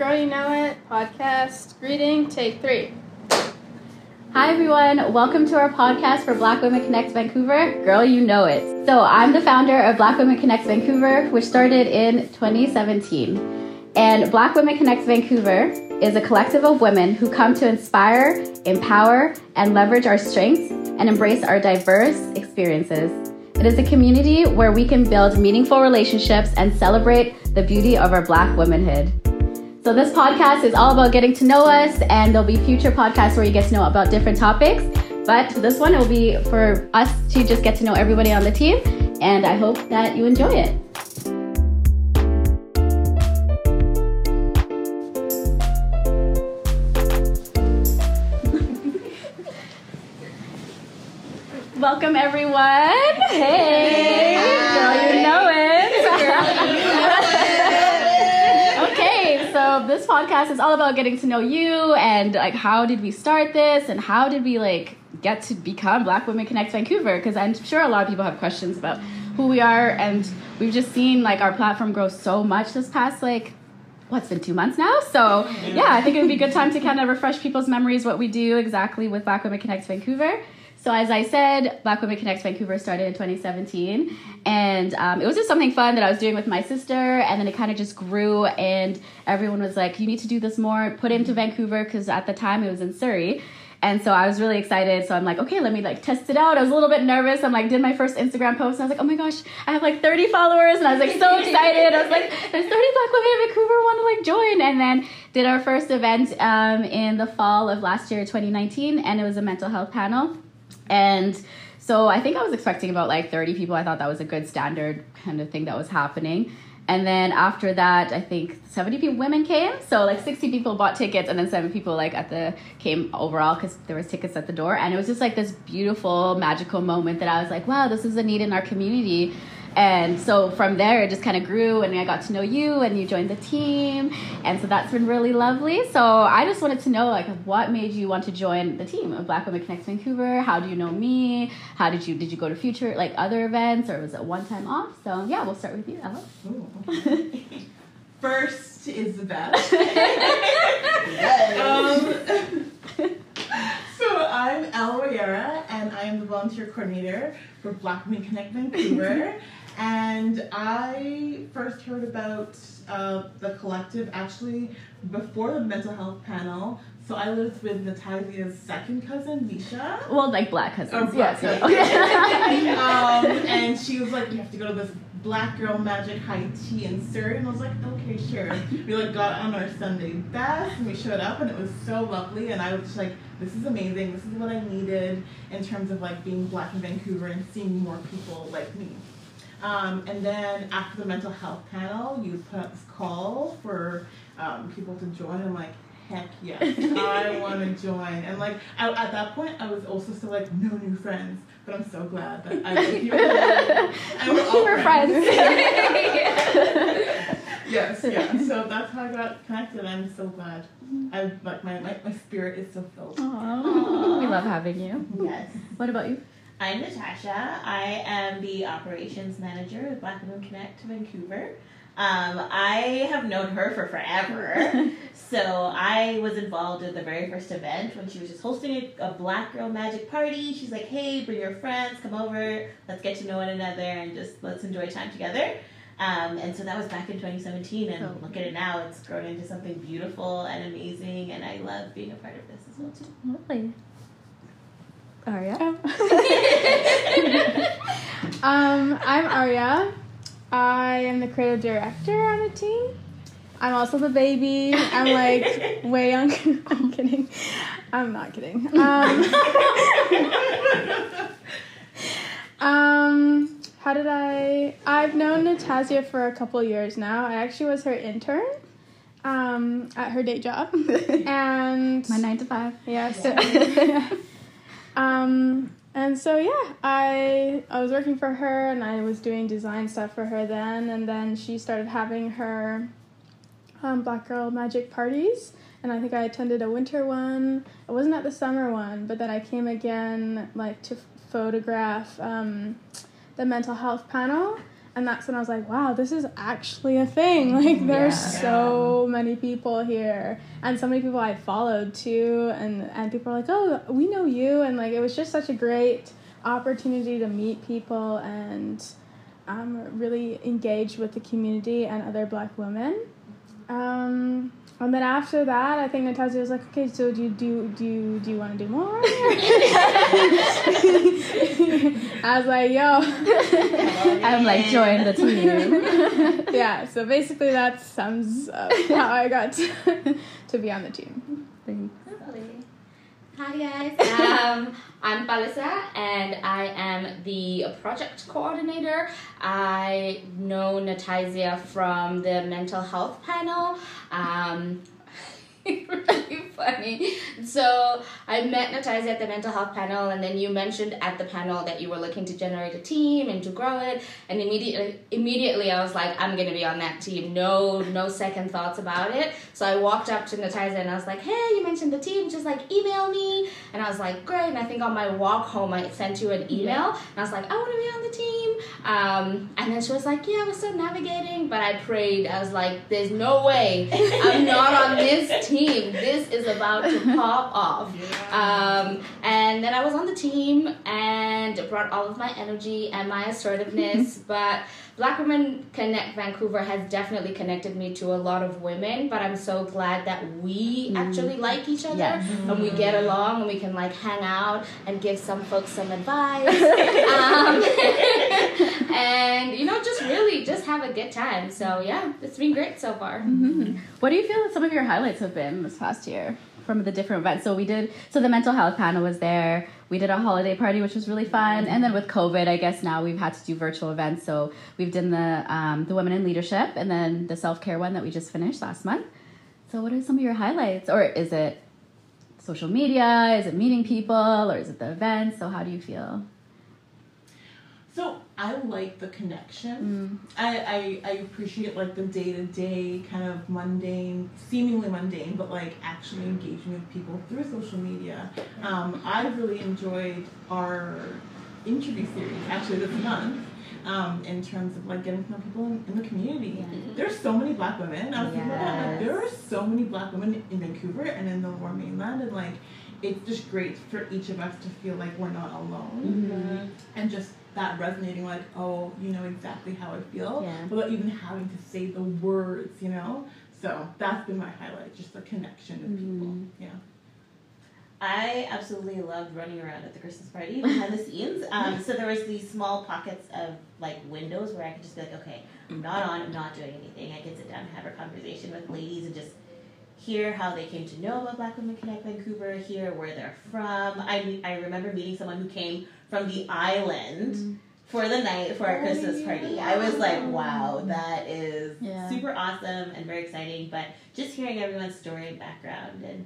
Girl You Know It podcast greeting, take three. Hi everyone, welcome to our podcast for Black Women Connect Vancouver. Girl, you know it. So, I'm the founder of Black Women Connect Vancouver, which started in 2017. And Black Women Connect Vancouver is a collective of women who come to inspire, empower, and leverage our strengths and embrace our diverse experiences. It is a community where we can build meaningful relationships and celebrate the beauty of our Black womanhood. So, this podcast is all about getting to know us, and there'll be future podcasts where you get to know about different topics. But this one will be for us to just get to know everybody on the team, and I hope that you enjoy it. Welcome, everyone. Hey, girl, you know it. okay, so this podcast is all about getting to know you and like how did we start this and how did we like get to become Black Women Connect Vancouver? Because I'm sure a lot of people have questions about who we are, and we've just seen like our platform grow so much this past like what's been two months now. So yeah, I think it would be a good time to kind of refresh people's memories what we do exactly with Black Women Connect Vancouver. So as I said, Black Women Connect Vancouver started in 2017, and um, it was just something fun that I was doing with my sister, and then it kind of just grew, and everyone was like, "You need to do this more. Put it into Vancouver," because at the time it was in Surrey. And so I was really excited. So I'm like, okay, let me like test it out. I was a little bit nervous. I'm like, did my first Instagram post, and I was like, oh my gosh, I have like 30 followers, and I was like so excited. I was like, there's 30 Black women in Vancouver want to like join, and then did our first event um, in the fall of last year, 2019, and it was a mental health panel. And so I think I was expecting about like 30 people. I thought that was a good standard kind of thing that was happening. And then after that, I think 70 people women came. So like 60 people bought tickets and then seven people like at the came overall because there was tickets at the door. And it was just like this beautiful, magical moment that I was like, wow, this is a need in our community. And so from there, it just kind of grew, and I got to know you, and you joined the team, and so that's been really lovely. So I just wanted to know, like, what made you want to join the team of Black Women Connect Vancouver? How do you know me? How did you did you go to future like other events, or was it one time off? So yeah, we'll start with you, Ella. First is the best. um, so I'm Ella Wayera, and I am the volunteer coordinator for Black Women Connect Vancouver. And I first heard about uh, the collective actually before the mental health panel. So I lived with Natalia's second cousin, Nisha. Well, like black cousins. Oh, yes, cousin. yeah. um, and she was like, "You have to go to this Black Girl Magic High Tea in Surrey," and I was like, "Okay, sure." We like got on our Sunday best, and we showed up, and it was so lovely. And I was just like, "This is amazing. This is what I needed in terms of like being Black in Vancouver and seeing more people like me." Um, and then after the mental health panel, you put up this call for um, people to join. I'm like, heck yes, I want to join. And like I, at that point, I was also still like, no new friends. But I'm so glad that I was here. and we're all We're friends. friends. yes, yeah. So that's how I got connected. I'm so glad. I like my, my, my spirit is so filled. Aw, we love having you. Yes. What about you? I'm Natasha. I am the operations manager with Black Women Connect Vancouver. Um, I have known her for forever. so I was involved in the very first event when she was just hosting a, a Black Girl Magic party. She's like, hey, bring your friends, come over, let's get to know one another, and just let's enjoy time together. Um, and so that was back in 2017, and Oh. look at it now. It's grown into something beautiful and amazing, and I love being a part of this as well, too. Lovely. Aria? Um, I'm Arya. I am the creative director on the team. I'm also the baby. I'm like way younger. I'm kidding. I'm not kidding. Um, um, how did I? I've known Natasha for a couple years now. I actually was her intern um, at her day job, and My nine to five. Yes. Um, and so yeah, I I was working for her and I was doing design stuff for her then, and then she started having her um, Black Girl Magic parties, and I think I attended a winter one. I wasn't at the summer one, but then I came again like to photograph um, the mental health panel. And that's when I was like, wow, this is actually a thing. Like there's Yeah. so many people here, and so many people I followed too, and and people are like, oh, we know you, and like it was just such a great opportunity to meet people and um, really engage with the community and other Black women. Um, and then after that, I think Natasha was like, "Okay, so do you do do you, do you want to do more?" I was like, "Yo, I'm like join the team. yeah." So basically, that sums up how I got to, to be on the team. Hi guys, um, I'm Balisa and I am the project coordinator. I know Natizia from the mental health panel. Um, really funny. So I met Natizia at the mental health panel, and then you mentioned at the panel that you were looking to generate a team and to grow it. And immediately, immediately I was like, I'm gonna be on that team. No, no second thoughts about it. So I walked up to Natizia and I was like, Hey, you mentioned the team. Just like email me. And I was like, Great. And I think on my walk home, I sent you an email, and I was like, I want to be on the team. Um, and then she was like, Yeah, we're still navigating. But I prayed. I was like, There's no way I'm not on this team. This is about to pop off. Um, and then I was on the team and brought all of my energy and my assertiveness. but Black Women Connect Vancouver has definitely connected me to a lot of women. But I'm so glad that we actually like each other Yes. and we get along and we can like hang out and give some folks some advice. um, and you know, just really just have a good time. So yeah, it's been great so far. Mhm. What do you feel that some of your highlights have been this past year from the different events? So we did. So the mental health panel was there. We did a holiday party, which was really fun. And then with COVID, I guess now we've had to do virtual events. So we've done the um, the women in leadership, and then the self care one that we just finished last month. So what are some of your highlights, or is it social media? Is it meeting people, or is it the events? So how do you feel? So I like the connection. I, I I appreciate like the day to day kind of mundane, seemingly mundane, but like actually engaging with people through social media. Um, I really enjoyed our interview series actually this month. Um, in terms of like getting to know people in, in the community, there's so many Black women. I was thinking about that, like there are so many Black women in Vancouver and in the Lower Mainland, and like it's just great for each of us to feel like we're not alone and just that resonating like oh you know exactly how i feel Yeah. without even having to say the words you know so that's been my highlight just the connection with people yeah I absolutely loved running around at the Christmas party behind the scenes. Um, so there was these small pockets of like windows where I could just be like, okay, I'm not on, I'm not doing anything. I can sit down and have a conversation with ladies and just hear how they came to know about Black Women Connect Vancouver, hear where they're from. I I remember meeting someone who came from the island mm. for the night for our Oh, Christmas party. I was like, wow, that is Yeah. super awesome and very exciting. But just hearing everyone's story and background and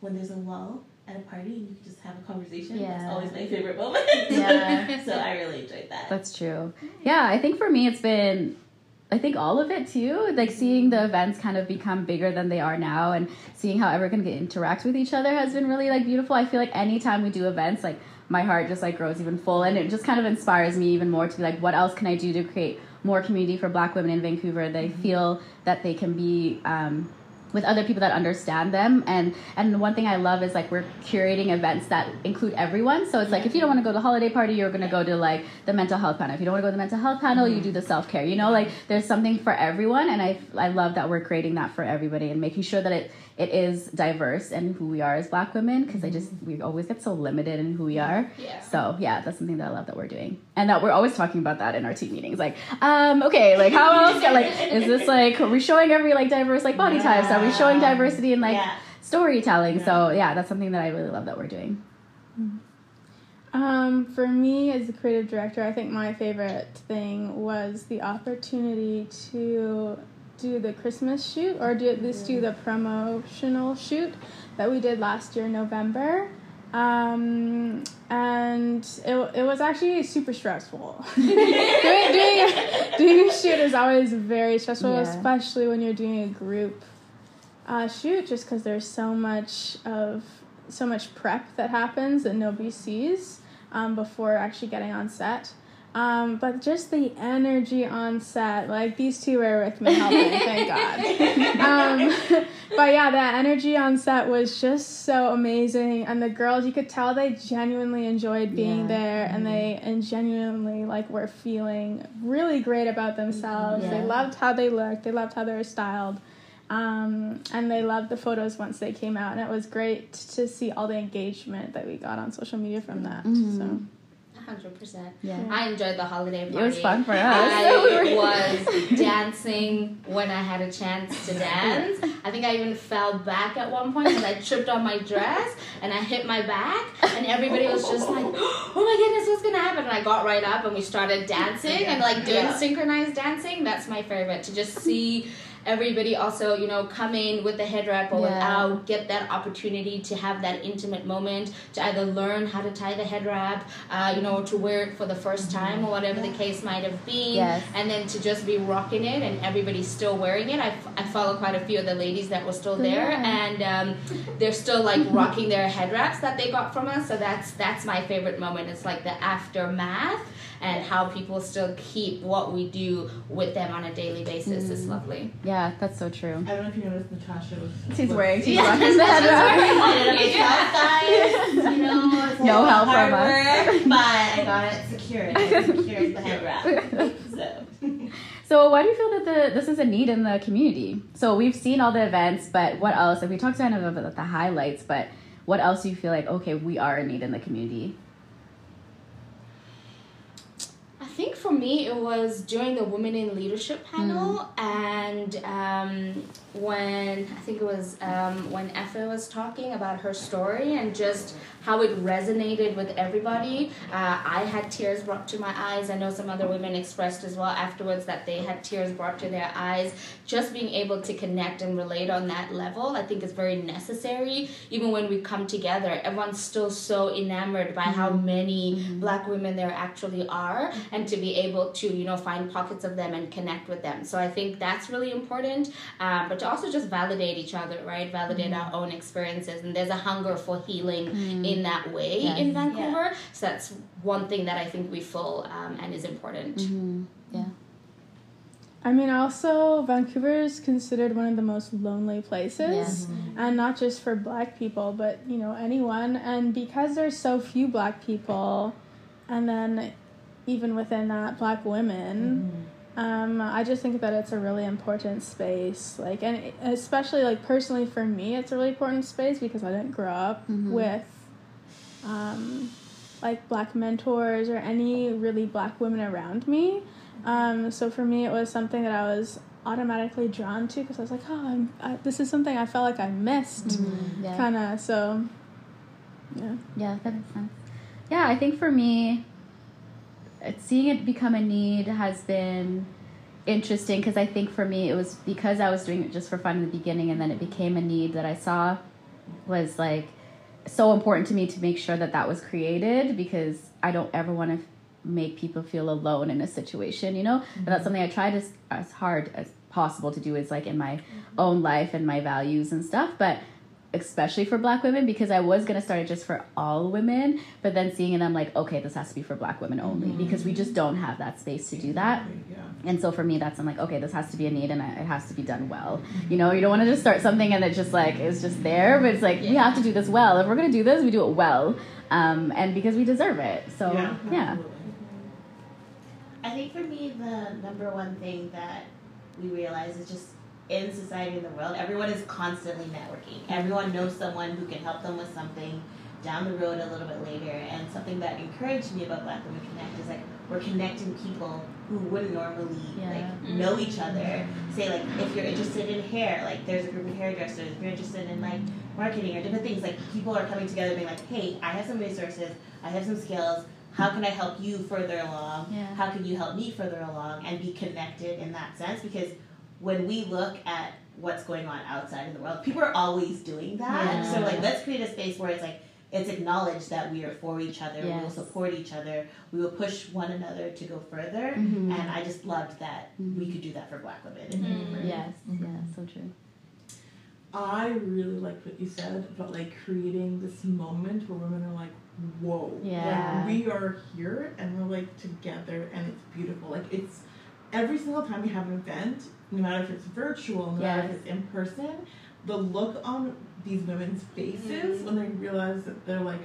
when there's a lull at a party and you can just have a conversation, that's always my favorite moment. Yeah. so I really enjoyed that. That's true. Yeah, I think for me it's been I think all of it too, like seeing the events kind of become bigger than they are now and seeing how everyone can interact with each other has been really like beautiful. I feel like anytime we do events like my heart just like grows even full and it just kind of inspires me even more to be like what else can I do to create more community for black women in Vancouver. They feel that they can be um with other people that understand them. And and one thing i love is like we're curating events that include everyone. So it's like if you don't want to go to the holiday party you're going to go to like the mental health panel. If you don't want to go to the mental health panel you do the self-care. You know like there's something for everyone and i i love that we're creating that for everybody and making sure that it it is diverse and who we are as black women because i just we always get so limited in who we are. Yeah. so yeah that's something that i love that we're doing. And that we're always talking about that in our team meetings. Like um okay like how else like is this like are we showing every like diverse like body types are we showing diversity in like yeah. storytelling so yeah that's something that i really love that we're doing Um, for me as a creative director, I think my favorite thing was the opportunity to do the Christmas shoot or do at least do the promotional shoot that we did last year in November. Um, and it, it was actually super stressful. doing, doing, doing a shoot is always very stressful, Yeah. especially when you're doing a group uh, shoot, just because there's so much of so much prep that happens that nobody sees um, before actually getting on set. Um, but just the energy on set, like these two were with me helping, thank God. Um, but yeah, that energy on set was just so amazing, and the girls, you could tell they genuinely enjoyed being Yeah. there, and they and genuinely like were feeling really great about themselves. They loved how they looked, they loved how they were styled. Um, and they loved the photos once they came out, and it was great to see all the engagement that we got on social media from that. Mhm. So hundred percent. Yeah. I enjoyed the holiday It was fun for us. I was dancing when I had a chance to dance. I think I even fell back at one point because I tripped on my dress and I hit my back, and everybody was just like, "Oh my goodness, what's gonna happen?" And I got right up and we started dancing and like doing Yeah. synchronized dancing. That's my favorite to just see everybody also you know come in with the head wrap or Yeah. without get that opportunity to have that intimate moment to either learn how to tie the head wrap uh, you know to wear it for the first time or whatever the case might have been Yes. and then to just be rocking it and everybody's still wearing it I, f- I follow quite a few of the ladies that were still there Yeah. and um, they're still like rocking their head wraps that they got from us so that's that's my favorite moment it's like the aftermath and how people still keep what we do with them on a daily basis is lovely Yeah, that's so true. I don't know if you noticed Natasha was. She's was- wearing, she's Yeah. rocking the head wrap. I did it myself, guys. You know, it's No help from us. but I got it secured. I secured the head wrap. So. So, why do you feel that the this is a need in the community? So, we've seen all the events, but what else? If we talked kind of about the highlights, but what else do you feel like? Okay, we are a need in the community. I think for me it was during the Women in Leadership panel, and um, when I think it was um, when Effa was talking about her story and just how it resonated with everybody. Uh, I had tears brought to my eyes. I know some other women expressed as well afterwards that they had tears brought to their eyes. Just being able to connect and relate on that level, I think is very necessary. Even when we come together, everyone's still so enamored by how many black women there actually are, and to be able to you know find pockets of them and connect with them. So I think that's really important. Um, but to also just validate each other, right? Validate our own experiences, and there's a hunger for healing in that way Yes. in Vancouver. So that's one thing that I think we feel um, and is important. Mm-hmm. Yeah. I mean, also, Vancouver is considered one of the most lonely places, and not just for black people, but you know, anyone. And because there's so few black people, and then even within that, black women, um, I just think that it's a really important space. Like, and especially like personally for me, it's a really important space because I didn't grow up Mhm. with, um, like black mentors or any really black women around me. Um, so for me, it was something that I was automatically drawn to because I was like, oh, I'm, I, this is something I felt like I missed, Yeah. kind of. So, yeah. Yeah, that makes sense. Yeah, I think for me, seeing it become a need has been interesting because I think for me it was because I was doing it just for fun in the beginning and then it became a need that I saw was like so important to me to make sure that that was created because I don't ever want to make people feel alone in a situation, you know? And that's mm-hmm. something I tried as, as hard as possible to do is like in my mm-hmm. own life and my values and stuff, but especially for black women because I was gonna start it just for all women, but then seeing it, I'm like, okay, this has to be for black women only because we just don't have that space to do that. Yeah. And so for me, that's I'm like, okay, this has to be a need and it has to be done well. You know, you don't want to just start something and it just like it's just there, but it's like we have to do this well. If we're gonna do this, we do it well, um, and because we deserve it. So yeah, absolutely. I think for me, the number one thing that we realize is just in society in the world, everyone is constantly networking. Everyone knows someone who can help them with something down the road a little bit later. And something that encouraged me about Black Women Connect is like we're connecting people who wouldn't normally Yeah. like mm-hmm. know each other. Say like if you're interested in hair, like there's a group of hairdressers. If you're interested in like marketing or different things, like people are coming together being like, hey, I have some resources, I have some skills. How can I help you further along? Yeah. How can you help me further along and be connected in that sense? Because when we look at what's going on outside in the world, people are always doing that. Yeah. So like let's create a space where it's like it's acknowledged that we are for each other, yes. we will support each other, we will push one another to go further. Mhm. And I just loved that we could do that for black women. in Mhm. Vancouver. yes, yeah, so true. I really like what you said about like creating this moment where women are like, whoa, Yeah. like we are here and we're like together and it's beautiful. Like it's every single time we have an event, no matter if it's virtual, no matter if it's in person, the look on these women's faces mm-hmm. when they realize that they're like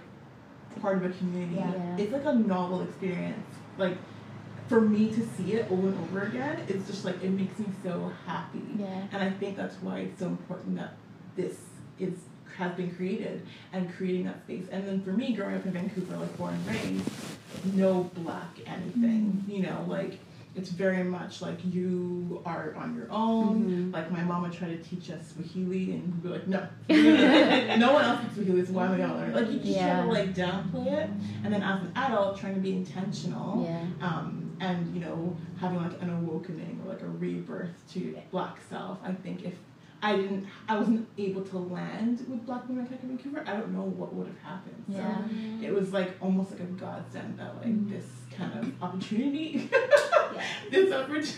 part of a community, Yeah. It's like a novel experience. Like for me to see it over and over again, it's just like it makes me so happy. Yeah. And I think that's why it's so important that this is has been created and creating that space. And then for me, growing up in Vancouver, like born and raised, no black anything. Mm-hmm. You know, like it's very much like you are on your own. Like my mom would try to teach us Swahili, and we'd be like, no, no, one else speaks Swahili, so why am I gonna learn? Like you just Yeah. try to like downplay it, and then as an adult, trying to be intentional Yeah. um, and you know having like an awakening or like a rebirth to black self i think if i didn't i wasn't able to land with black women tech in vancouver i don't know what would have happened Yeah. so it was like almost like a godsend that like Mm. this kind of opportunity this opportunity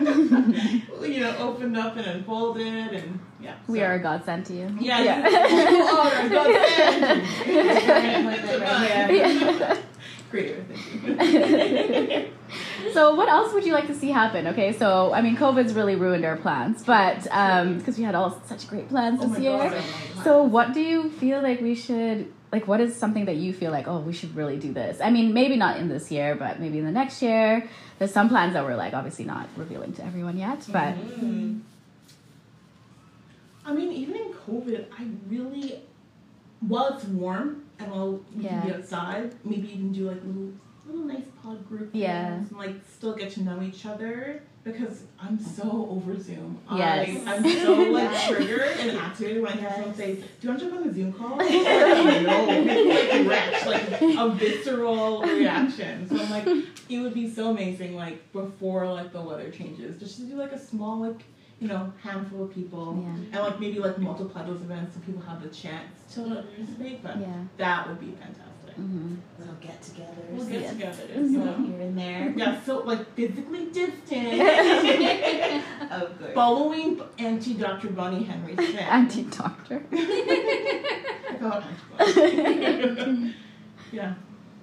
you know opened up and unfolded and yeah We are a godsend to you. yeah, Yeah. you are a godsend. Yeah. Creative thinking. So what else would you like to see happen? Okay, so I mean, COVID's really ruined our plans, but um, because we had all such great plans Oh this my year. God, my So what do you feel like we should like? What is something that you feel like? Oh, we should really do this. I mean, maybe not in this year, but maybe in the next year. There's some plans that we're like obviously not revealing to everyone yet, but Mm. I mean, even in COVID, I really, while it's warm and while we can be outside, maybe even do like little, little nice pod group Yeah. and like still get to know each other because I'm so over Zoom. Yes. I, I'm so like triggered and activated when I hear someone say, "Do you want to jump on the Zoom call?" Like, no, like like a visceral reaction. So I'm like, it would be so amazing, like before like the weather changes, just to do like a small like you know handful of people, yeah, and like maybe like multiply those events so people have the chance to participate. But yeah. that would be fantastic. Hmm Little get togethers. We'll get Yes. together. Mhm. You know? Here and there. Yeah, so like physically distant, Of course. following anti Dr. Bonnie Henry's fan. Anti doctor. I yeah.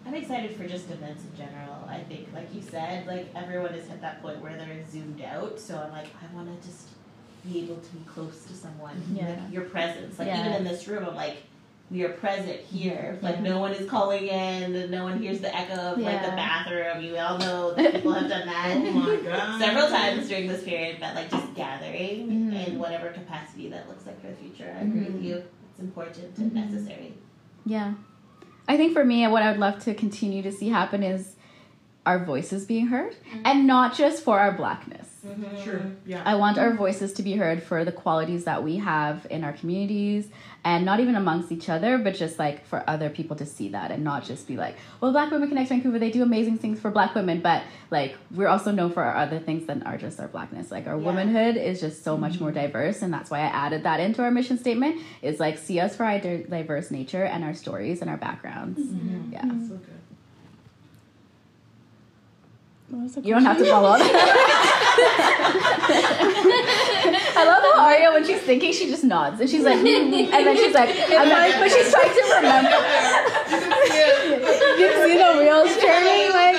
I'm excited for just events in general. I think, like you said, like everyone is at that point where they're zoomed out. So I'm like, I want to just be able to be close to someone. Yeah. Like your presence. Like Yeah. even in this room, I'm like, we are present here. Like Yeah. no one is calling in. No one hears the echo of like the bathroom. You all know that people have done Oh that. my god. Several times during this period, but like just gathering Mhm. in whatever capacity that looks like for the future. I agree Mhm. with you. It's important and Mhm. necessary. Yeah. I think for me, what I would love to continue to see happen is our voices being heard, and not just for our blackness. Sure. Yeah. I want our voices to be heard for the qualities that we have in our communities and not even amongst each other, but just like for other people to see that and not just be like, well, Black Women Connect Vancouver, they do amazing things for Black women, but like we're also known for our other things than are just our blackness. Like our Yeah. womanhood is just so much more mm-hmm. diverse, and that's why I added that into our mission statement is like see us for our di- diverse nature and our stories and our backgrounds. Mm-hmm. Yeah. So good. What was the You don't have to follow up. I love how Aria, when she's thinking, she just nods and she's like, "Hmm," and then she's like, I'm like, but she's trying to remember. You see the wheels turning like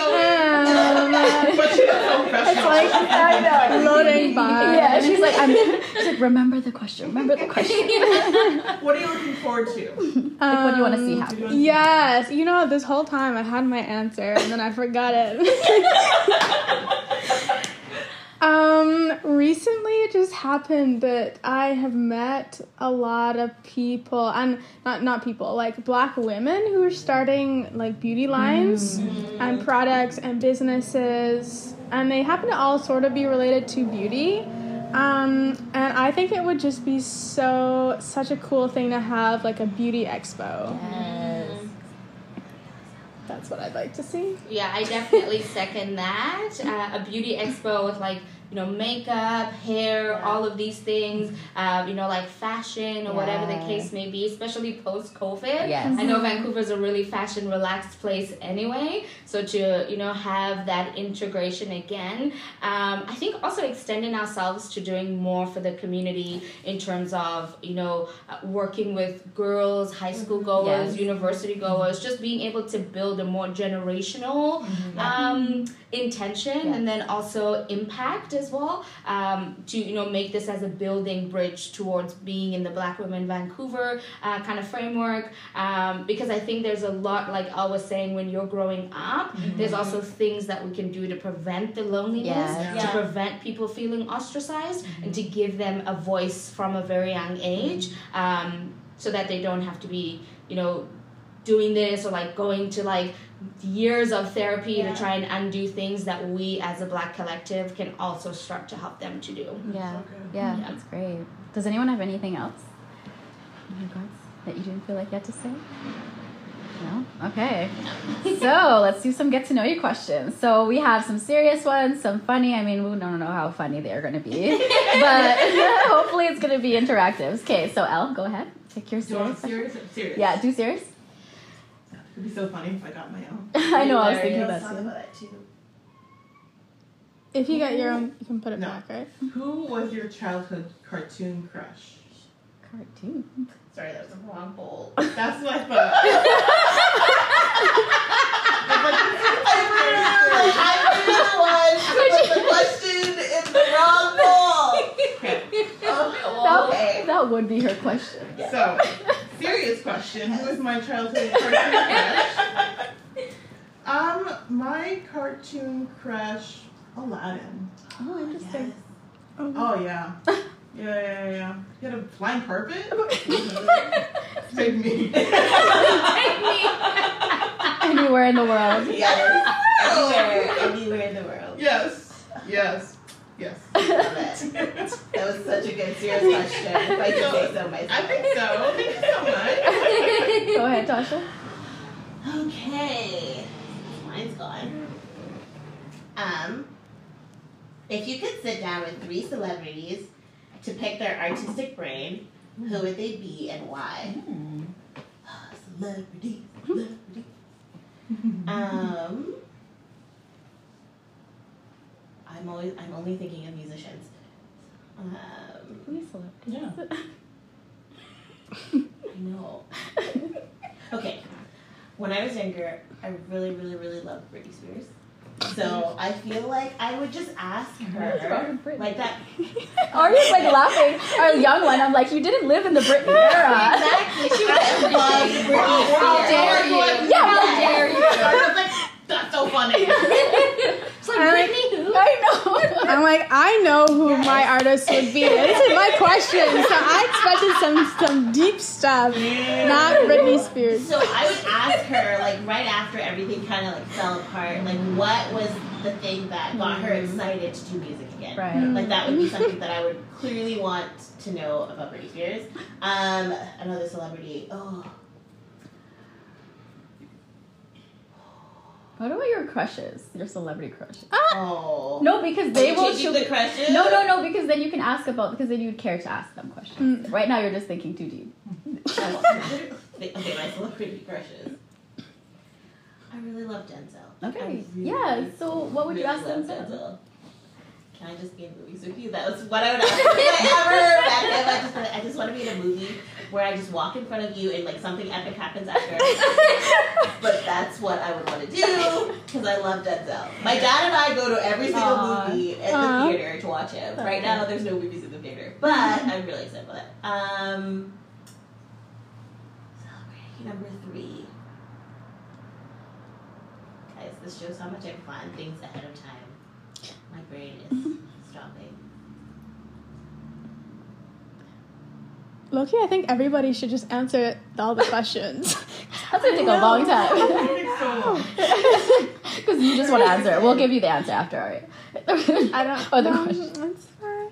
um, But she's so professional. It's like, I know. loading by. Yeah, she's like, I'm. She's like, remember the question. Remember the question. What are you looking forward to? Like, what do you want to see Um, happen? Yes, you know this whole time I had my answer and then I forgot it. Um, recently it just happened that I have met a lot of people and not not people like black women who are starting like beauty lines and products and businesses and they happen to all sort of be related to beauty. Um, and I think it would just be so such a cool thing to have like a beauty expo. That's what I'd like to see. Yeah, I definitely second that. Uh, a beauty expo with like you know, makeup, hair, Yeah. all of these things, um, you know, like fashion or whatever the case may be, especially post COVID. Yes. I know Vancouver's a really fashion relaxed place anyway, so to you know have that integration again, um, I think also extending ourselves to doing more for the community in terms of you know uh, working with girls, high school goers, Yes. university goers, just being able to build a more generational um, intention Yeah. and then also impact as well um, to you know make this as a building bridge towards being in the Black Women Vancouver uh, kind of framework. Um, because I think there's a lot like I was saying when you're growing up there's also things that we can do to prevent the loneliness Yes. to prevent people feeling ostracized and to give them a voice from a very young age um, so that they don't have to be you know doing this or like going to like years of therapy Yeah. to try and undo things that we as a black collective can also start to help them to do Yeah. Okay. Yeah, Yeah. that's great. Does anyone have anything else in regards that you didn't feel like you had to say? No? Okay. so let's do some get to know you questions. So we have some serious ones, some funny. I mean, we don't know how funny they are going to be, but hopefully it's going to be interactive. Okay, so Elle, go ahead. Pick your Do you want serious. serious? Serious. Yeah, do serious. It'd be so funny if I got my own. I know, I was thinking that too. about that too. If you got your mm-hmm. own, you can put it No. back, right? Who was your childhood cartoon crush? Cartoon. Sorry, that was the wrong bowl. That's what I thought. That, that would be her question. So, serious question. Who is my childhood cartoon crush? Um, my cartoon crush, Aladdin. Oh, interesting. Oh, yeah. Yeah, yeah, yeah. He had a flying carpet? Take me. Take me. Anywhere in the world. Yes. Anywhere, anywhere in the world. Yes. Yes. Yes. Love. That was such a good serious question. If I could say so myself. I think so. Thank you so much. Go ahead, Tasha. Okay. Mine's gone. Um, if you could sit down with three celebrities to pick their artistic brain, who would they be and why? Celebrity, celebrity. um, I'm always I'm only thinking of musicians. Um, is celebrity? Yeah. I know. Okay. When I was younger, I really, really, really loved Britney Spears. So I feel like I would just ask her, like that. Arya's like laughing. Our young one, I'm like, you didn't live in the Britney era. Exactly. She was loved Britney How dare you? Yeah, How dare you? I was like, that's so funny. It's like I like- Britney who? I know. I'm like, I know who Yes. my artist would be. This is my question. So I expected some some deep stuff, not Britney Spears. So I would ask her, like right after everything kind of like fell apart, like what was the thing that got her excited to do music again? Right. Like that would be something that I would clearly want to know about Britney Spears. Um, another celebrity. Oh, What about your crushes? Your celebrity crushes? oh. No, because they will. Changing show- the crushes. No, no, no, because then you can ask about because then you'd care to ask them questions. Mm. Right now, you're just thinking too deep. Oh, okay, my celebrity crushes. I really love Denzel. Okay. I really, yeah. So, what would you ask them? love then? Denzel. Can I just be in movies with you? That was what I would ask. Whatever. Back then, I just, I just want to be in a movie where I just walk in front of you and like something epic happens after. but that's what I would want to do because I love Denzel. My dad and I go to every single Aw. movie at Aw. the theater to watch him. Right now, there's no movies in the theater, but I'm really excited about it. Um, number three. Guys, this shows how much I plan things ahead of time. My brain is stopping. Loki, I think everybody should just answer all the questions. That's gonna take a long time. did it take so long? Because you just want to answer. it. We'll give you the answer after, all right? I don't. Or the um, question. it's fine.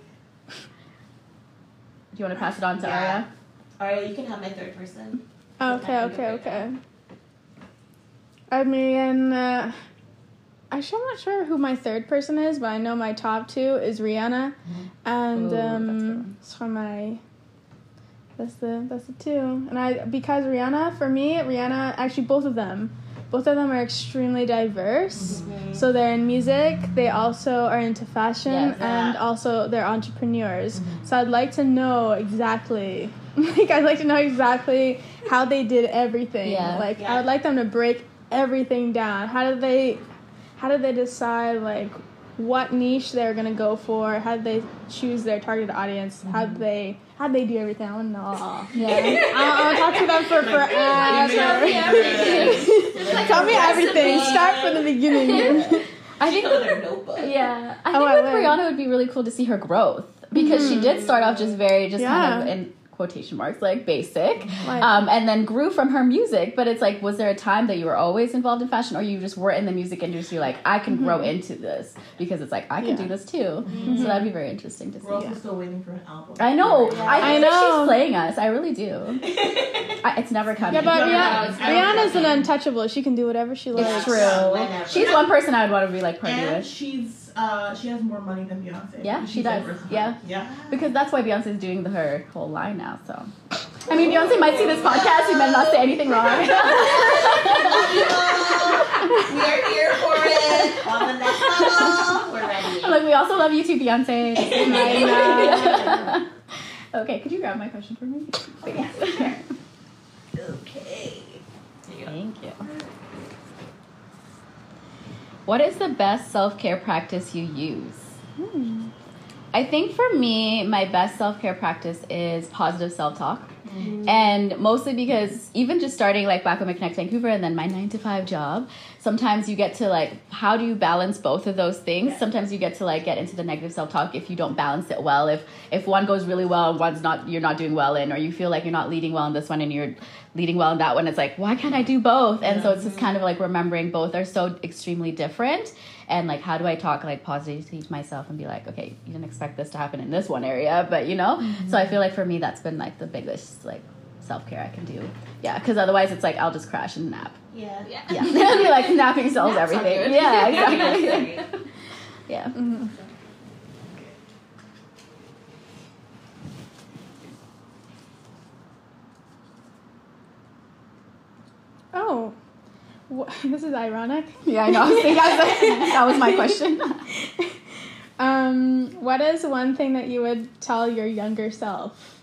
Do you want to pass it on to Yeah. Arya? Alright, you can have my third person. Okay, okay, okay. I mean, uh, Actually, I'm not sure who my third person is, but I know my top two is Rihanna, and Ooh, that's um, so my that's the that's the two. And I because Rihanna for me, Rihanna actually both of them, both of them are extremely diverse. Mm-hmm. So they're in music. They also are into fashion, Yes. and Yeah. also they're entrepreneurs. Mm-hmm. So I'd like to know exactly, like I'd like to know exactly how they did everything. Yeah. Like Yeah. I would like them to break everything down. How did they, how did they decide like what niche they're gonna go for? How did they choose their target audience? They, how did mm-hmm. they do everything? I want to know. all. Yeah. I'll, I'll talk to them for forever. Tell me everything. Tell me everything. Start from the beginning. I think with her notebook. Yeah, I Oh, think I with would. Rihanna it would be really cool to see her growth because she did start off just very, just kind of Yeah. in quotation marks, like basic, Like- um, and then grew from her music. But it's like, was there a time that you were always involved in fashion, or you just were in the music industry? Like, I can grow into this because it's like I can Yeah. do this too. So that'd be very interesting to see. We're also still waiting for an album. I know. Yeah. I, I know. she's playing us. I really do. I, it's never coming. Yeah, but No, no, Rihanna, it's Rihanna's an untouchable. She can do whatever she likes. it's true. Whenever. She's one person I would want to be like party And with. she's uh she has more money than Beyonce. Yeah, she does. Yeah. Yeah. Because that's why Beyonce is doing the, her whole line now. So, I mean, Beyonce might see this podcast. We might not say anything wrong. we are here for it on the next level. We're ready. Look, we also love you too, Beyonce. I okay, could you grab my question for me? Yeah, sure. Okay. Thank you. What is the best self care practice you use? I think for me, my best self care practice is positive self talk. Mm-hmm. And mostly because even just starting like Black Women Connect Vancouver and then my nine to five job, sometimes you get to like, how do you balance both of those things? Sometimes you get to like get into the negative self talk if you don't balance it well. If if one goes really well and one's not, you're not doing well in, or you feel like you're not leading well in this one and you're leading well in that one. It's like, why can't I do both? And so it's just kind of like remembering both are so extremely different. And like, how do I talk like positively to myself and be like, okay, you didn't expect this to happen in this one area, but you know? Mm-hmm. So I feel like for me, that's been like the biggest like self care I can do. Yeah, because otherwise it's like I'll just crash and nap. Yeah. Yeah. Yeah, I'll be like napping solves Naps are everything. good. Yeah, exactly. yeah. Oh, Wha- this is ironic. Yeah, I know. I was thinking, I was like, that was my question. Um, what is one thing that you would tell your younger self?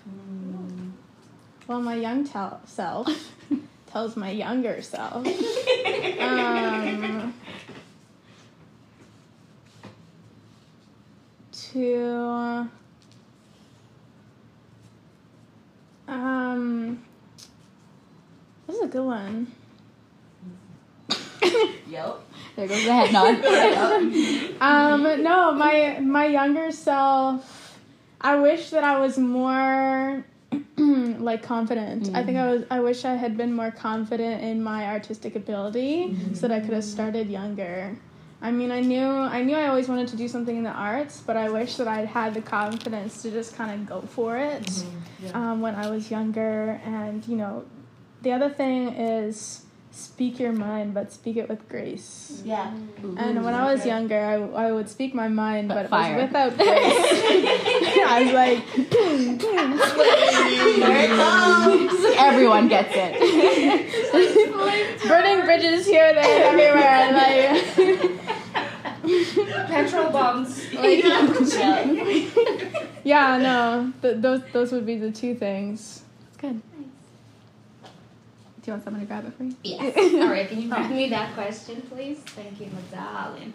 Well, my young tel- self tells my younger self. Um, to um, this is a good one. Yep. There goes the head nod. Um, no, my my younger self. I wish that I was more Hmm, like confident. I think I hmm. was. I wish I had been more confident in my artistic ability, so that I could have started younger. I mean, I knew I knew I always wanted to do something in the arts, but I wish that I'd had the confidence to just kind of go for it mm-hmm. um, when I was younger. And you know, the other thing is speak your mind, but speak it with grace. Yeah. Mm-hmm. And when I was younger, I, I would speak my mind, But but, fire. it was without grace. I was like, boom, boom. Here it comes. Everyone gets it. burning bridges here, there, and everywhere. Like, Petrol bombs. Yeah. yeah, no, th- those those would be the two things. It's good. Do you want someone to grab it for you? Yes. All right. Can you grab me that question, please? Thank you, my darling.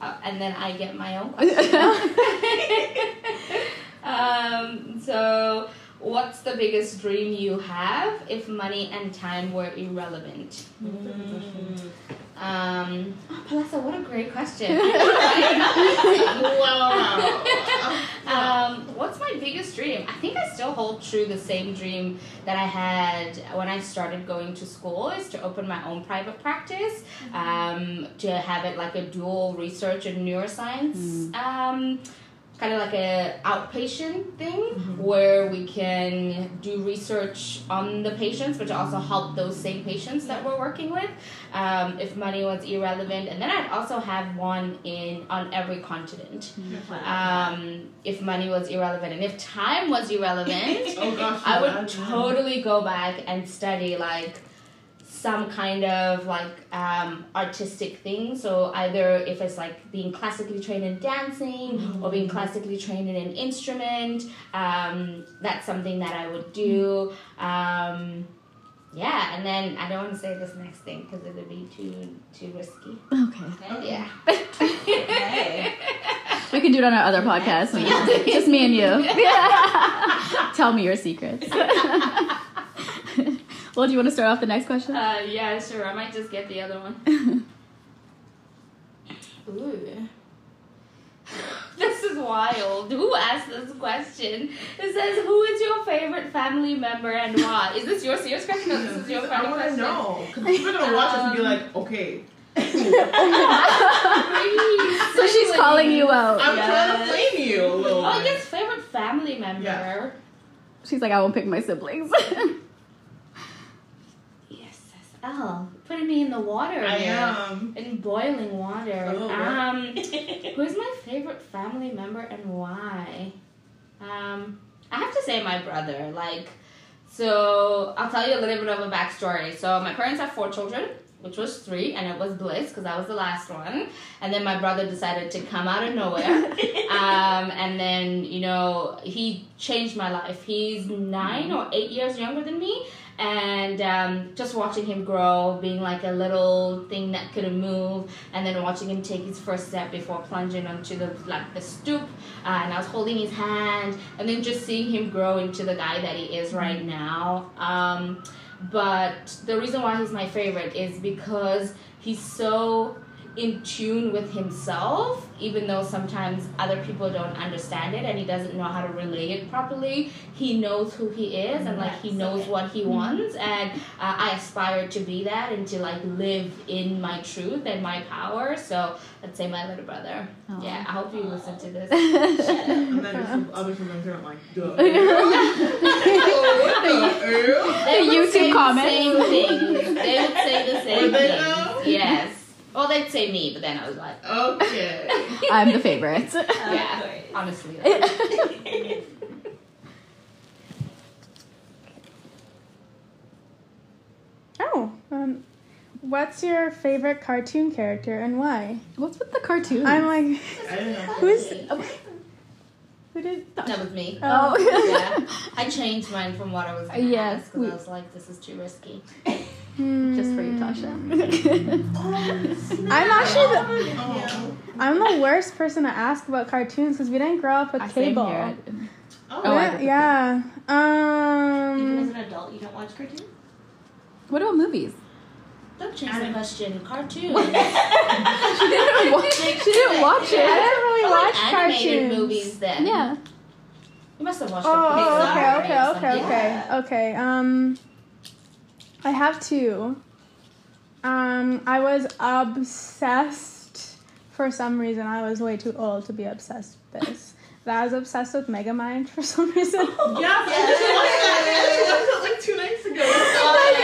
Uh, and then I get my own question. um, so, what's the biggest dream you have if money and time were irrelevant? Um, oh, Palessa, what a great question. um, what's my biggest dream? I think I still hold true the same dream that I had when I started going to school is to open my own private practice, um, to have it like a dual research and neuroscience um, kind of like a outpatient thing where we can do research on the patients, but to also help those same patients that we're working with. Um, if money was irrelevant, and then I'd also have one in on every continent. Um, if money was irrelevant, and if time was irrelevant. Oh gosh. I would totally go back and study like some kind of like um, artistic thing. So either if it's like being classically trained in dancing or being classically trained in an instrument, um, that's something that I would do. Um, yeah, and then I don't want to say this next thing because it would be too too risky. Okay. Yeah. Okay. We can do it on our other podcast. Just me and you. Tell me your secrets. Well, do you want to start off the next question? Uh, yeah, sure. I might just get the other one. Ooh. This is wild. Who asked this question? It says, "Who is your favorite family member and why?" Is this your serious question? or this is your I want to question. know. Because people are gonna watch this and be like, okay, Please, so she's calling you out. I'm Yes. trying to blame you a little Oh, I guess favorite family member. Yeah. She's like, I won't pick my siblings. Oh, putting me in the water. I am. In boiling water. Oh, um, who's my favorite family member and why? Um, I have to say my brother. Like, so I'll tell you a little bit of a backstory. So my parents have four children, which was three, and it was bliss because I was the last one. And then my brother decided to come out of nowhere. um, and then you know he changed my life. He's nine or eight years younger than me, and um, just watching him grow, being like a little thing that couldn't move, and then watching him take his first step before plunging onto the like the stoop, uh, and I was holding his hand, and then just seeing him grow into the guy that he is right now. Um, but the reason why he's my favorite is because he's so in tune with himself, even though sometimes other people don't understand it and he doesn't know how to relay it properly. He knows who he is and like he knows okay. what he wants, and uh, I aspire to be that and to like live in my truth and my power. So let's say my little brother. Aw. Yeah, I hope you listen to this. And then there's some other siblings are like, duh. The They would YouTube say comments. The same things. They would say the same Would they things. though? Yes. Well, they'd say me, but then I was like, okay. I'm the favorite. yeah, course. honestly. Oh, um, what's your favorite cartoon character and why? What's with the cartoon? I'm like, I don't know. who's who did? That was me. Oh. yeah, I changed mine from what I was Yes, ask 'cause we- I was like, this is too risky. Just for you, Tasha. I'm actually the, Oh. I'm the worst person to ask about cartoons because we didn't grow up with I cable. here. Oh, Oh, I yeah, did. yeah. Even as Um, an adult, you don't watch cartoons? What about movies? Don't change the question. Cartoons. She didn't watch, she didn't watch I didn't really Oh, watch like cartoons. movies then. Yeah. You must have watched Oh, the oh, Pixar okay, okay, okay, something. okay, okay. Um, I have two. Um, I was obsessed for some reason. I was way too old to be obsessed with this. But I was obsessed with Megamind for some reason. Yeah, I just watched that. I watched it like two nights ago. Oh, Like,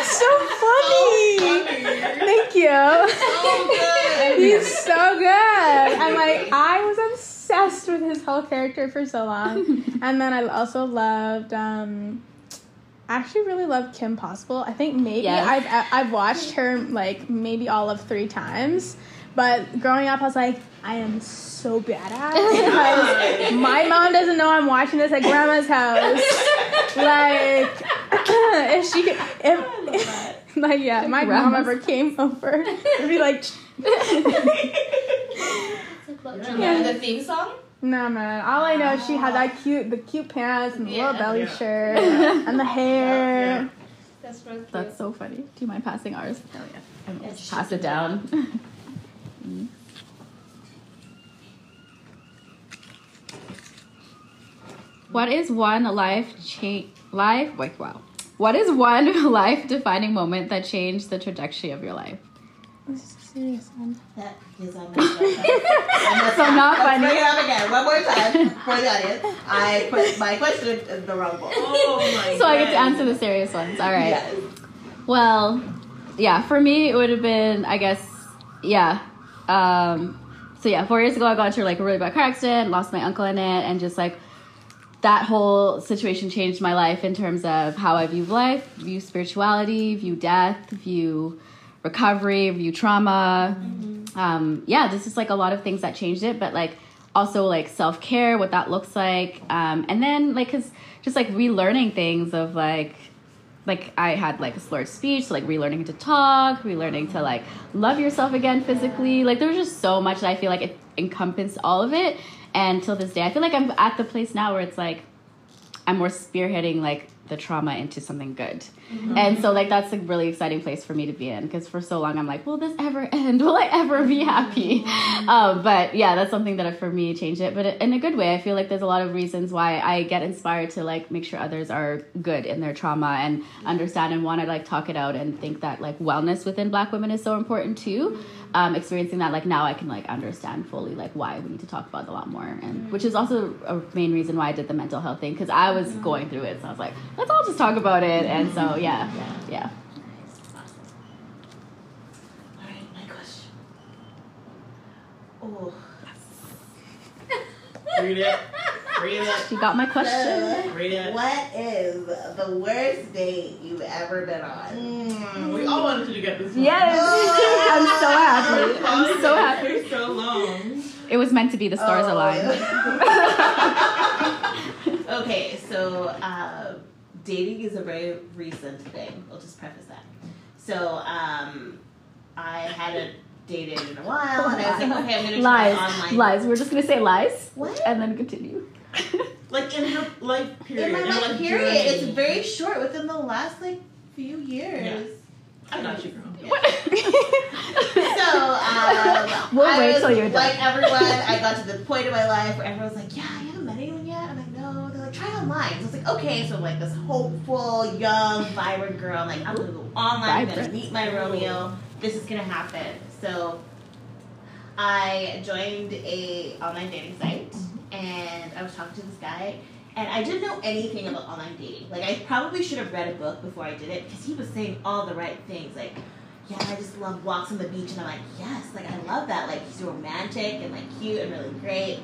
it's so funny. funny. Thank you. So. He's so good. I'm like, I was obsessed with his whole character for so long. And then I also loved, um, actually really love Kim Possible. I think maybe Yes. I've, uh, I've watched her like maybe all of three times. But growing up, I was like, I am so badass because my mom doesn't know I'm watching this at grandma's house. Like, if she could, if, like, yeah, my mom ever came over, it'd be like, Do you remember the theme song? No man, all I know is she had that oh. cute, the cute pants and the Yeah. little belly Yeah. shirt and the hair. That's really cute. That's so funny. Do you mind passing ours? Oh, yeah. And we'll Yes. pass it down. Mm-hmm. what is one life change life wait wow. What is one life defining moment that changed the trajectory of your life? This is serious one. That is on my I messed So up. not Let's funny. Bring it up again, one more time for the audience. I put my question in the wrong bowl. Oh my So I get to answer the serious ones. All right. Yes. Well, yeah, for me it would have been, I guess, yeah. Um, so yeah, four years ago I got into like a really bad car accident, lost my uncle in it, and just like that whole situation changed my life in terms of how I view life, view spirituality, view death, view recovery, view trauma. Um, yeah, this is like a lot of things that changed it, but like also like self care, what that looks like, um, and then like cause just like relearning things of like like I had like a slurred speech, so like relearning to talk, relearning to like love yourself again physically. Like there was just so much that I feel like it encompassed all of it. And till this day, I feel like I'm at the place now where it's like I'm more spearheading like the trauma into something good. Mm-hmm. And so like that's a really exciting place for me to be in because for so long I'm like, will this ever end? Will I ever be happy? Um, but yeah, that's something that uh, for me changed it, but in a good way. I feel like there's a lot of reasons why I get inspired to like make sure others are good in their trauma and mm-hmm. understand and want to like talk it out and think that like wellness within Black women is so important too. Um, experiencing that like now I can like understand fully like why we need to talk about it a lot more. And mm. which is also a main reason why I did the mental health thing because I was mm. going through it. So I was like let's all just talk about it. And so mm-hmm. yeah. Yeah. Alright, my question. Oh. Read it. Read it. you got my question Read it. What is the worst date you've ever been on? Mm, we all wanted you to get this one. yes I'm so happy I'm so happy For so long. it was meant to be the stars Oh, aligned okay, so uh, dating is a very recent thing. I'll just preface that. So um, I hadn't dated in a while, and I was like, okay, I'm gonna try online. lies we're just gonna say lies What? and then continue Like in her life period. In my her life life period, journey. it's very short. Within the last like few years. I got you, girl. What? So, um, We'll I wait was, till you're done. Like everyone, I got to the point in my life where everyone's like, "Yeah, I haven't met anyone yet." I'm like, "No." They're like, "Try online." So I was like, "Okay." So I'm like this hopeful, young, vibrant girl. I'm like, "I'm gonna go online. I'm gonna meet my Romeo. This is gonna happen." So I joined a online dating site, and I was talking to this guy. And I didn't know anything about online dating. Like I probably should have read a book before I did it because he was saying all the right things. Like yeah, I just love walks on the beach, and I'm like, yes, like I love that. Like he's romantic and like cute and really great.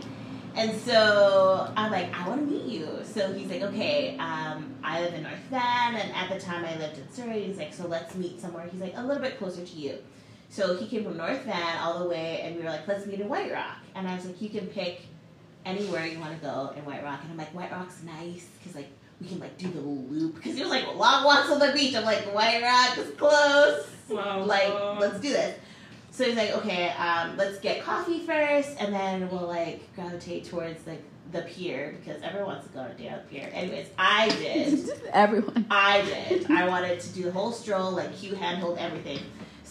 And so I'm like, I want to meet you. So he's like, okay, um, I live in North Van, and at the time I lived in Surrey. He's like, so let's meet somewhere. He's like, a little bit closer to you. So he came from North Van all the way, and we were like, let's meet in White Rock. And I was like, you can pick anywhere you want to go in White Rock. And I'm like, White Rock's nice because like we can like do the little loop because he was like long walks on the beach. I'm like, White Rock is close Wow. like let's do this so he's like okay um, let's get coffee first and then we'll like gravitate towards like the pier because everyone wants to go to the pier anyways i did everyone i did i wanted to do the whole stroll like cute handhold everything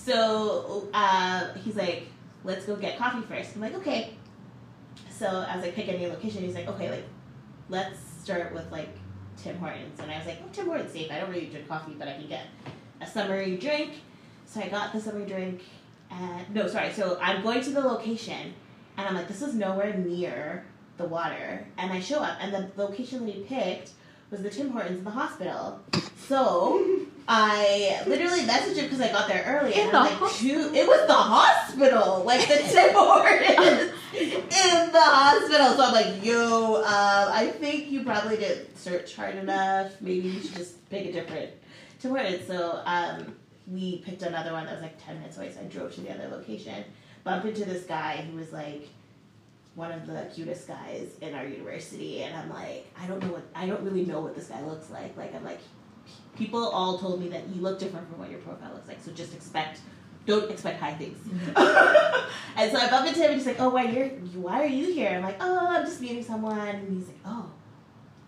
so uh, he's like let's go get coffee first i'm like okay so as i pick any location he's like okay like let's start with like tim hortons and i was like oh tim hortons safe i don't really drink coffee but i can get a summery drink so I got the summer drink, and no, sorry. So I'm going to the location, and I'm like, this is nowhere near the water. And I show up, and the location that he picked was the Tim Hortons in the hospital. So I literally messaged him because I got there early, In and the like. It was the hospital, like the Tim Hortons in the hospital. So I'm like, yo, um, I think you probably didn't search hard enough. Maybe you should just pick a different Tim Hortons. So um, we picked another one that was like 10 minutes away, so I drove to the other location. Bumped into this guy who was like one of the cutest guys in our university, and I'm like, I don't know what, I don't really know what this guy looks like. Like, I'm like, people all told me that you look different from what your profile looks like, so just expect, don't expect high things. and so I bumped into him, and he's like, oh, why you're, why are you here? I'm like, oh, I'm just meeting someone, and he's like, oh,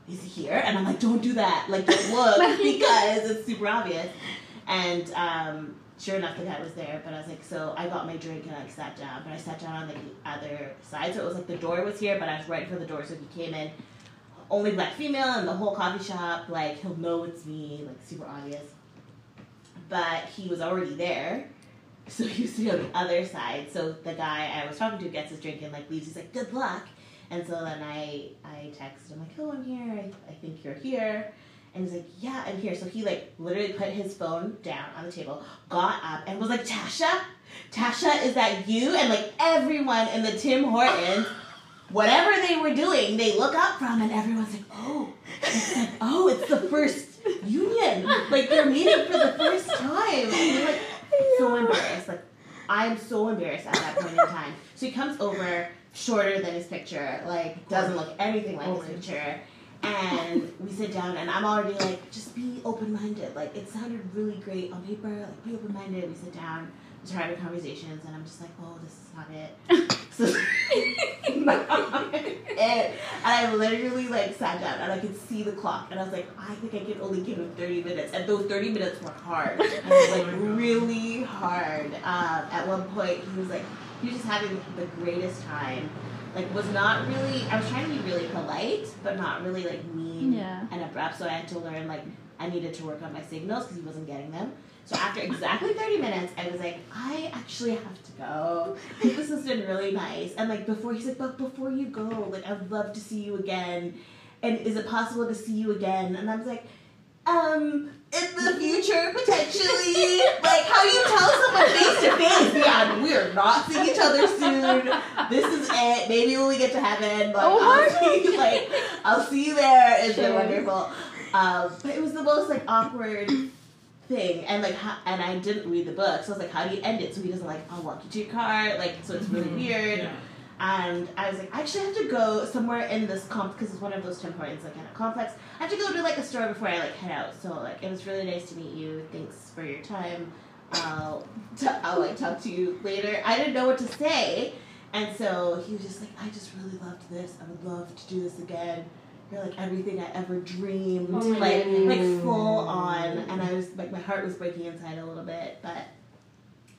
is he here? And I'm like, don't do that, like, don't look, because it's super obvious. And um, sure enough, the guy was there. But I was like, so I got my drink and I sat down. But I sat down on the other side, so it was like the door was here, but I was right for the door. So he came in, only black female in the whole coffee shop. Like he'll know it's me, like super obvious. But he was already there, so he was sitting on the other side. So the guy I was talking to gets his drink and like leaves. He's like, "Good luck." And so then I I text him like, "Oh, I'm here. I, I think you're here." And he's like, "Yeah, I'm here." So he like literally put his phone down on the table, got up, and was like, "Tasha, Tasha, is that you?" And like everyone in the Tim Hortons, whatever they were doing, they look up from, and everyone's like, "Oh, it's like, oh, it's the first union. Like they're meeting for the first time." And you're like so embarrassed. Like I'm so embarrassed at that point in time. So he comes over, shorter than his picture, like doesn't look anything like his picture. And we sit down, and I'm already like, just be open minded. Like it sounded really great on paper. Like be open minded. We sit down, start having conversations, and I'm just like, oh, this is not it. So, not it. And I literally like sat down, and I could see the clock, and I was like, I think I can only give him 30 minutes, and those 30 minutes were hard. And was like really hard. Um, at one point, he was like, he was just having the greatest time. Like, was not really. I was trying to be really polite, but not really like mean Yeah. and abrupt. So I had to learn like I needed to work on my signals because he wasn't getting them. So after exactly 30 minutes, I was like, I actually have to go. This has been really nice. And like before, he's like, but before you go, like I would love to see you again. And is it possible to see you again? And I was like, um, in the future, potentially. like how you tell someone face to face, yeah, we are not seeing each other soon. This is it. Maybe when we get to heaven, like Oh I'll see, like I'll see you there. It's been wonderful. Um, but it was the most like awkward thing, and like, how, and I didn't read the book, so I was like, how do you end it? So he doesn't like, I'll walk you to your car, like, so it's really mm-hmm. weird. Yeah. And I was like, I actually have to go somewhere in this comp because it's one of those Tim Hortons like in a complex. I have to go to like a store before I like head out. So like, it was really nice to meet you. Thanks for your time. I'll t- I'll like talk to you later. I didn't know what to say, and so he was just like, I just really loved this. I would love to do this again. You're like everything I ever dreamed, Oh like goodness. like full on. And I was like, my heart was breaking inside a little bit, but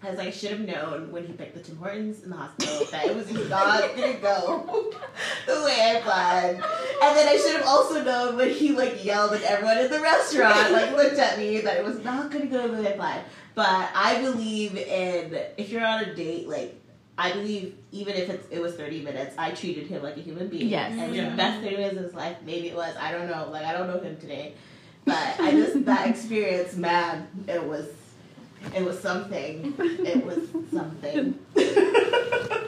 as I should have known when he picked the Tim Hortons in the hospital that it was not gonna go the way I planned. And then I should have also known when he like yelled at everyone in the restaurant, like looked at me, that it was not gonna go the way I planned. But I believe in if you're on a date, like I believe even if it's, it was 30 minutes, I treated him like a human being. Yes. And Yeah. the best 30 minutes of his life, maybe it was, I don't know, like I don't know him today. But I just, that experience, man, it was, it was something. It was something.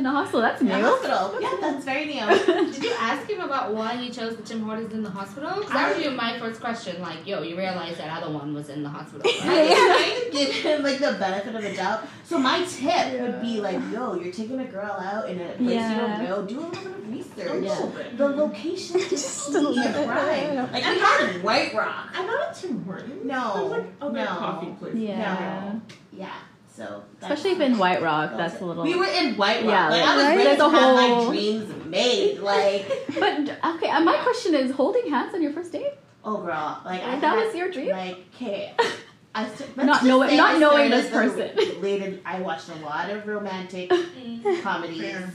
In a hospital, that's new. A hospital. Yeah, that's very new. Did you ask him about why he chose the Tim Hortons in the hospital? Because that would be my first question. Like, yo, you realize that other one was in the hospital, I right? was trying to give him like the benefit of the doubt. So my tip would be like, yo, you're taking a girl out in a place you don't know. Do a little bit of A research. little bit. The location is Just key. a little bit. Right. Like we had White Rock. I'm not a Tim Hortons. No, There's like other no. coffee places. Yeah. Yeah. So that's- Especially if in White Rock, that's a little. We were in White Rock. Yeah, like, I was right? ready There's to a have my whole- dreams made. Like, But okay, uh, my question is: holding hands on your first date? oh girl, like I that had, was your dream? Like, okay. I st- Not just knowing- not I knowing started this the person. Related, I watched a lot of romantic Mm. comedies. Fair.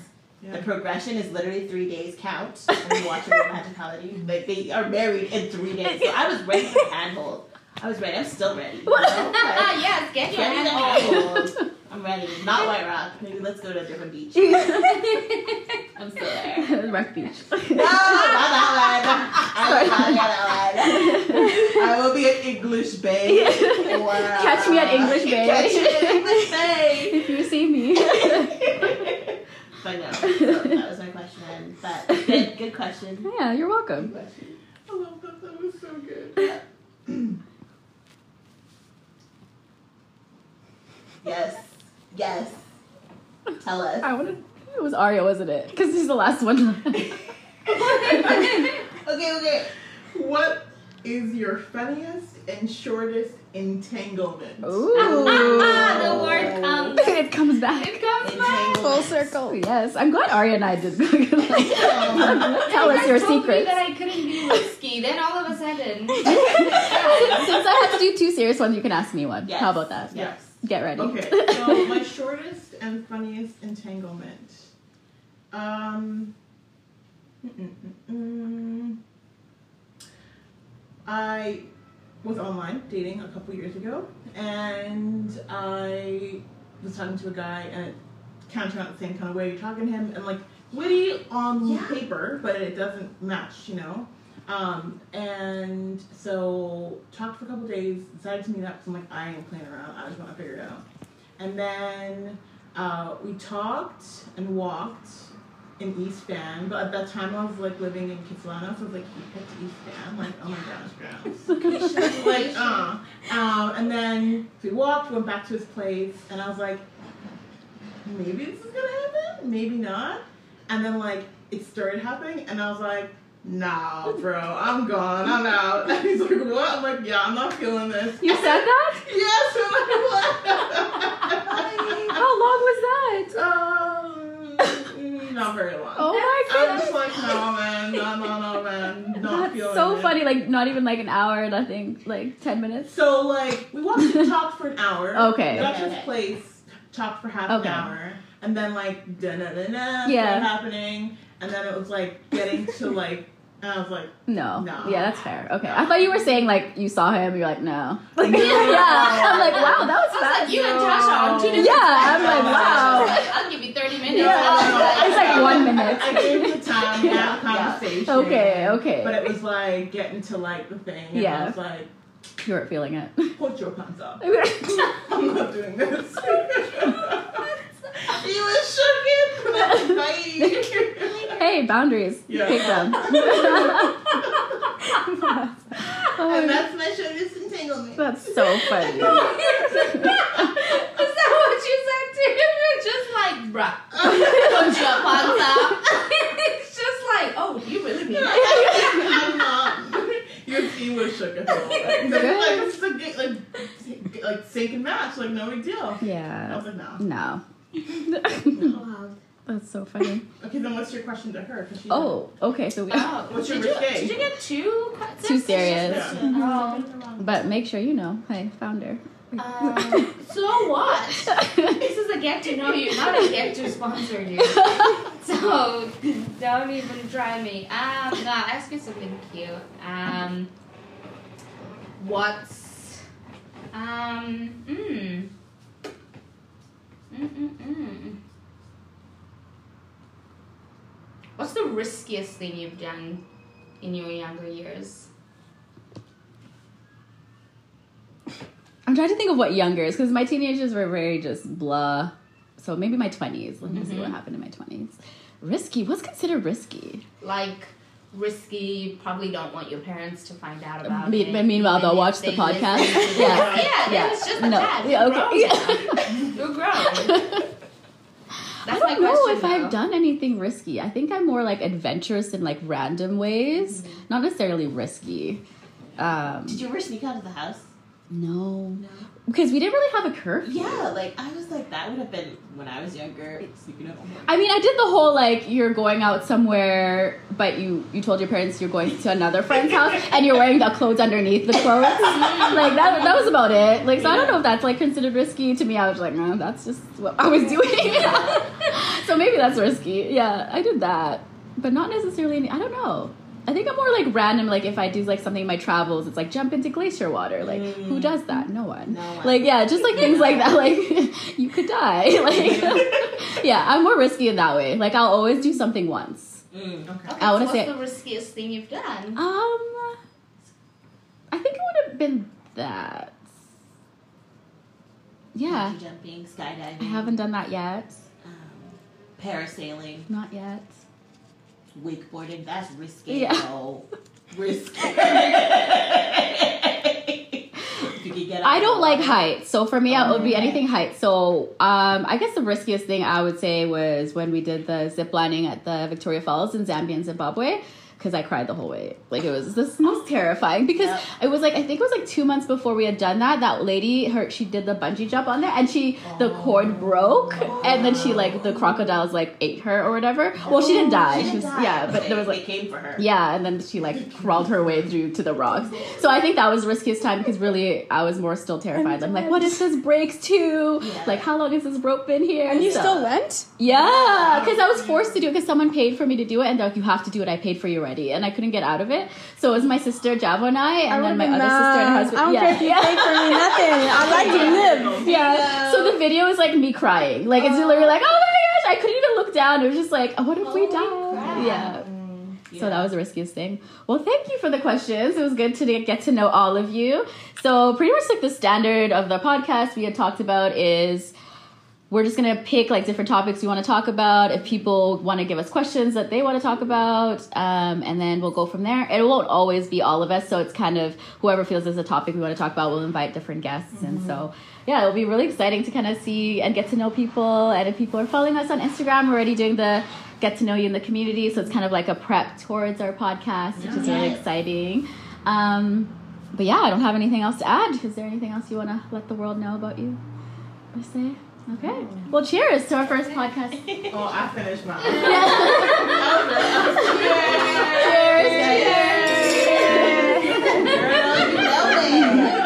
The progression is literally three days count when you watch a romantic comedy. Like they are married in three days. So I was ready for handhold. I was ready. I'm still ready. You know? Like, yes, get your hand hold. I'm ready. Not White Rock. Maybe let's go to a different beach. I'm still there. Wreck Beach. No, not that one. I will not that one. I will be at English Bay. Uh, Catch me at English Bay. Catch me at English Bay. if you see me. but no, so that was my question. But good, good question. yeah, you're welcome. Good question. I love that. That was so good. Yes. Yes. Tell us. I wanted. It was Aria, wasn't it? Because he's the last one. Okay, okay. What is your funniest and shortest entanglement? Ooh. the word comes. it comes back. It comes back. Full circle. Yes, I'm glad Aria and I did. like, tell us You your guys told me secrets. that I couldn't be risky. Then all of a sudden, Since I had to do two serious ones, you can ask me one. Yes. How about that? Yes. Get ready. Okay, so my shortest and funniest entanglement. Um. mm, mm, mm. I was online dating a couple years ago, and I was talking to a guy and it kind of turned out the same kind of way. You're talking to him and like witty on Yeah. paper, but it doesn't match, you know. Um, and so talked for a couple days, decided to meet up. So I'm like, I ain't playing around. I just want to figure it out. And then uh, we talked and walked in East Van, but at that time I was like living in Kitsilano, so I was like, he picked East Van, like, oh my gosh, gross. like, uh. Um, and then we walked, went back to his place, and I was like, maybe this is gonna happen, maybe not. And then like it started happening, and I was like, nah, bro, I'm gone, I'm out. And he's like, what? I'm like, yeah, I'm not feeling this. You said that? Yes, and I'm like, How long was that? um, mm, not very long. Oh my god. I'm goodness. just like, no, man, no, no, no, man, not That's feeling so it. funny. Like not even like an hour, nothing. Like ten minutes. So like we walked and talked for an hour. Okay. Got to Okay. his place, talked for half Okay. an hour, and then like da da da da Yeah. started happening, and then it was like getting to like, and I was like, No. No. Yeah, that's fair. Okay. No. I thought you were saying like you saw him. You're like no. Like, No. yeah. I'm like wow, that was I was fast. like, you and Tasha on two different Yeah, times. I'm like, wow. I'll give you 30 minutes. Yeah. It's like one minute. I gave the time, we had a Yeah. conversation. Okay, okay. But it was like getting to like the thing, and Yeah. I was like, You weren't feeling it. put your pants up. I'm not doing this. he was shook Bye. Hey, boundaries. Yeah. Take them. Oh, and that's my show disentanglement. that's so funny. Is that what you said to him? You're just like, bruh, put your pants up. it's just like, oh, you really mean that? I'm not. Your team was shook at all. Like, it's a ga- like, like sink and match, like no big deal. I Yeah. was like, no. No. Wow. That's so funny. Okay, then what's your question to her? she- Oh, okay. So we, Oh, What's your did you, risque? did you get two? questions? Too serious. Yeah. Oh. but make sure you know. Hey, founder. Um, so what? This is a get to know you, not a get to sponsor you. So don't even try me. Um, no, I'll ask you something cute. Um, what's um mm. Mm-mm-mm. What's the riskiest thing you've done in your younger years? I'm trying to think of what younger is because my teenagers were very just blah. So maybe my 20s. Let me see what Mhm. happened in my 20s. Risky. What's considered risky? like risky. You probably don't want your parents to find out about Me- it. meanwhile, they'll watch the podcast. Yeah. yeah, Yeah. It's just No. Yeah, You're okay. grown. You're grown. I don't my know question. if though. I've done anything risky. I think I'm more like adventurous in like random ways, Mm-hmm. not necessarily risky. Um, Did you ever sneak out of the house? no, No. Because we didn't really have a curfew. Yeah, like I was like that would have been when I was younger. I mean, I did the whole like you're going out somewhere, but you you told your parents you're going to another friend's house and you're wearing the clothes underneath the clothes. like that that was about it. Like so, I don't know if that's like considered risky. To me, I was like, no, that's just what I was doing. so maybe that's risky. Yeah, I did that, but not necessarily. Any, I don't know. I think I'm more like random. Like if I do like something in my travels, it's like jump into glacier water. Like who does that? No one. No one. Like yeah, just like things like that. Like you could die. Like yeah, I'm more risky in that way. Like I'll always do something once. Mm. Okay. Okay, I wanna so say- what's the riskiest thing you've done? Um, I think it would have been that. Yeah, Bungee jumping, skydiving. I haven't done that yet. Um, parasailing, Not yet. Wakeboarding. That's risky. Yeah. though. risky. If you could get I don't like heights, so for me, it would be anything height. So, um, I guess the riskiest thing I would say was when we did the zip lining at the Victoria Falls in Zambia and Zimbabwe. Because I cried the whole way. Like it was this most oh. terrifying. Because Yep. it was like I think it was like two months before we had done that. That lady, her she did the bungee jump on there, and she the oh. cord broke, and then she like the oh. crocodiles like ate her or whatever. Well, she didn't die. She She, didn't was die. yeah, but there was like came for her. yeah, and then she like crawled her way through to the rocks. So I think that was the riskiest time because really I was more still terrified. I'm like, what if this breaks too? Yeah. Like, how long has this rope been here? And you So- still went? yeah, because I was forced to do it because someone paid for me to do it, and they're like, you have to do it. I paid for you and I couldn't get out of it. So it was my sister Javo and I, and I then my other sister and husband. I don't yeah. care if you pay for me, nothing. I like to live. Yeah. So the video is like me crying. Like it's literally oh. like, oh my gosh, I couldn't even look down. It was just like, oh, what if we die? Yeah. So that was the riskiest thing. Well, thank you for the questions. It was good to get to know all of you. So pretty much like the standard of the podcast we had talked about is we're just gonna pick like different topics we want to talk about. If people want to give us questions that they want to talk about, um, and then we'll go from there. It won't always be all of us, so it's kind of whoever feels there's a topic we want to talk about. We'll invite different guests, and so yeah, it'll be really exciting to kind of see and get to know people. And if people are following us on Instagram, we're already doing the get to know you in the community, so it's kind of like a prep towards our podcast, which is really exciting. Um, but yeah, I don't have anything else to add. Is there anything else you want to let the world know about you or say? Okay. Well, cheers to our first podcast. oh, I finished mine. cheers. Cheers. cheers. cheers. cheers. Girl, you know